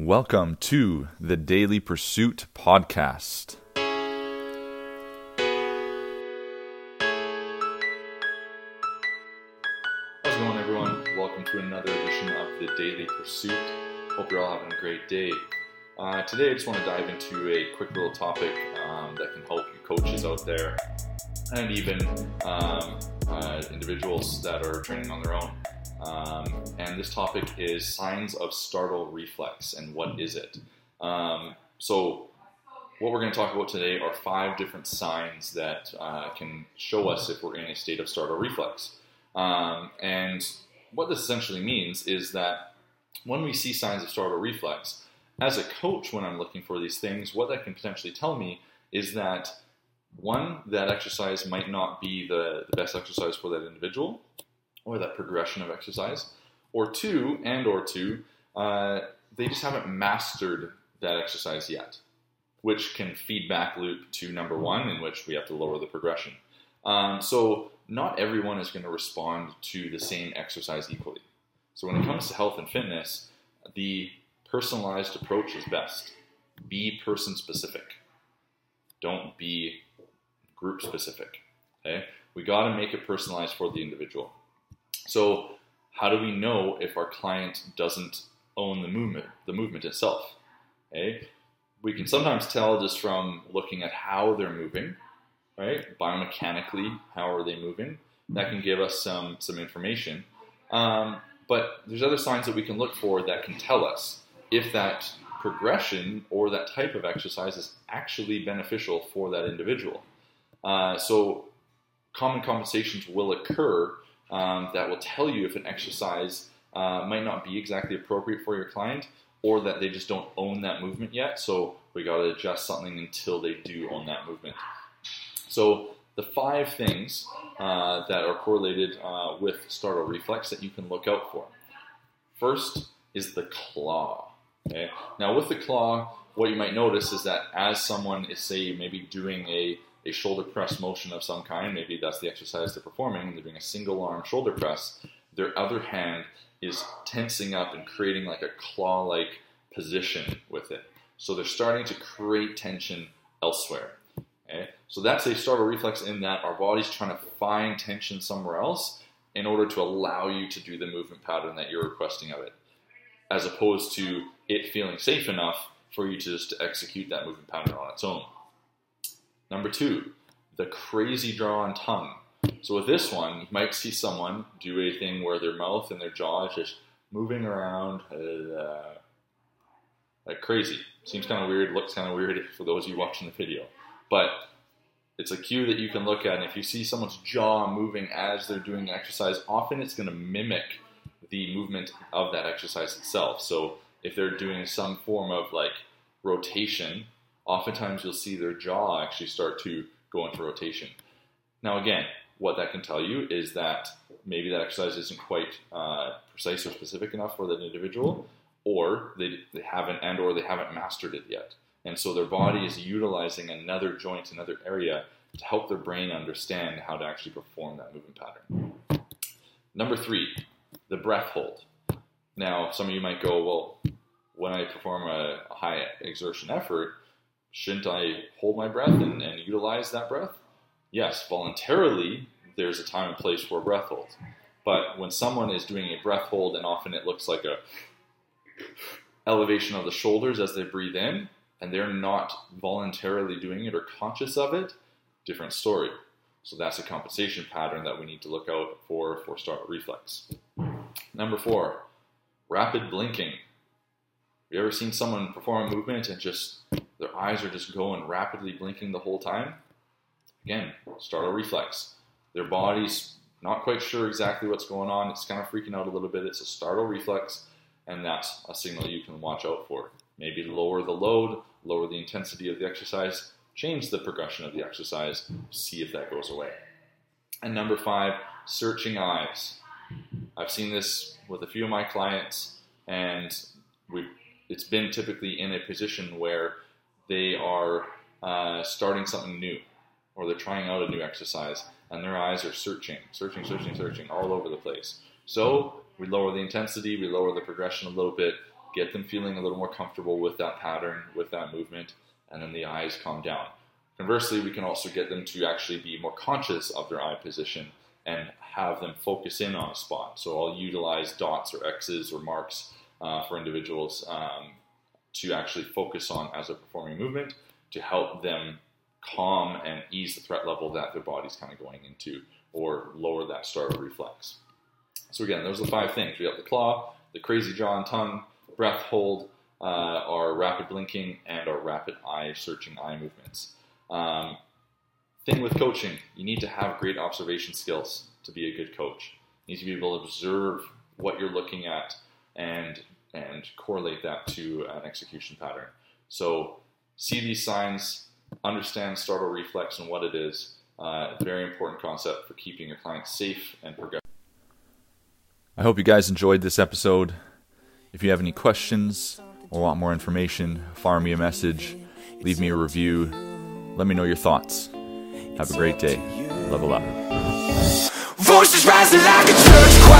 Welcome to the Daily Pursuit Podcast. How's it going, everyone? Welcome to another edition of the Daily Pursuit. Hope you're all having a great day. Uh, today, I just want to dive into a quick little topic um, that can help you coaches out there and even um, uh, individuals that are training on their own. Um, and this topic is signs of startle reflex and what is it? Um, so, what we're going to talk about today are five different signs that uh, can show us if we're in a state of startle reflex. Um, and what this essentially means is that when we see signs of startle reflex, as a coach, when I'm looking for these things, what that can potentially tell me is that one, that exercise might not be the, the best exercise for that individual or that progression of exercise, or two, and or two, uh, they just haven't mastered that exercise yet, which can feedback loop to number one, in which we have to lower the progression. Um, so not everyone is going to respond to the same exercise equally. So when it comes to health and fitness, the personalized approach is best. Be person specific. Don't be group specific. Okay? We got to make it personalized for the individual. So how do we know if our client doesn't own the movement, the movement itself? Okay? We can sometimes tell just from looking at how they're moving, right? Biomechanically, how are they moving? That can give us some some information. Um, but there's other signs that we can look for that can tell us if that progression or that type of exercise is actually beneficial for that individual. Uh, so common compensations will occur um, that will tell you if an exercise uh, might not be exactly appropriate for your client or that they just don't own that movement yet. So we got to adjust something until they do own that movement. So the five things uh, that are correlated uh, with startle reflex that you can look out for. First is the claw. Okay. Now with the claw, what you might notice is that as someone is say maybe doing a a shoulder press motion of some kind, maybe that's the exercise they're performing, they're doing a single arm shoulder press, their other hand is tensing up and creating like a claw like position with it. So they're starting to create tension elsewhere. Okay? So that's a startle reflex in that our body's trying to find tension somewhere else in order to allow you to do the movement pattern that you're requesting of it, as opposed to it feeling safe enough for you to just execute that movement pattern on its own. Number two, the crazy jaw and tongue. So with this one, you might see someone do a thing where their mouth and their jaw is just moving around uh, like crazy. Seems kind of weird, looks kind of weird for those of you watching the video. But it's a cue that you can look at, and if you see someone's jaw moving as they're doing an exercise, often it's going to mimic the movement of that exercise itself. So if they're doing some form of like rotation, oftentimes you'll see their jaw actually start to go into rotation. Now, again, what that can tell you is that maybe that exercise isn't quite uh, precise or specific enough for that individual, or they, they haven't and or they haven't mastered it yet. And so their body is utilizing another joint, another area to help their brain understand how to actually perform that movement pattern. Number three, the breath hold. Now, some of you might go, well, when I perform a, a high exertion effort, shouldn't I hold my breath and, and utilize that breath? Yes, voluntarily, there's a time and place for a breath hold. But when someone is doing a breath hold, and often it looks like a elevation of the shoulders as they breathe in, and they're not voluntarily doing it or conscious of it, different story. So that's a compensation pattern that we need to look out for for start reflex. Number four, rapid blinking. You ever seen someone perform a movement and just their eyes are just going rapidly blinking the whole time? Again, startle reflex. Their body's not quite sure exactly what's going on. It's kind of freaking out a little bit. It's a startle reflex, and that's a signal you can watch out for. Maybe lower the load, lower the intensity of the exercise, change the progression of the exercise, see if that goes away. And number five, searching eyes. I've seen this with a few of my clients, and we've it's been typically in a position where they are uh, starting something new or they're trying out a new exercise and their eyes are searching, searching, searching, searching all over the place. So we lower the intensity, we lower the progression a little bit get them feeling a little more comfortable with that pattern, with that movement, and then the eyes calm down. Conversely, we can also get them to actually be more conscious of their eye position and have them focus in on a spot. So I'll utilize dots or X's or marks uh, for individuals um, to actually focus on as a performing movement to help them calm and ease the threat level that their body's kind of going into or lower that startle reflex. So again, those are the five things. We have the claw, the crazy jaw and tongue, breath hold, uh, our rapid blinking, and our rapid eye searching eye movements. Um, thing with coaching, you need to have great observation skills to be a good coach. You need to be able to observe what you're looking at and and correlate that to an execution pattern. So see these signs, understand startle reflex and what it is. Uh, very important concept for keeping your clients safe and progressive. I hope you guys enjoyed this episode. If you have any questions or want more information, fire me a message, leave me a review, let me know your thoughts. Have a great day. Level up. Voices rising like a church choir.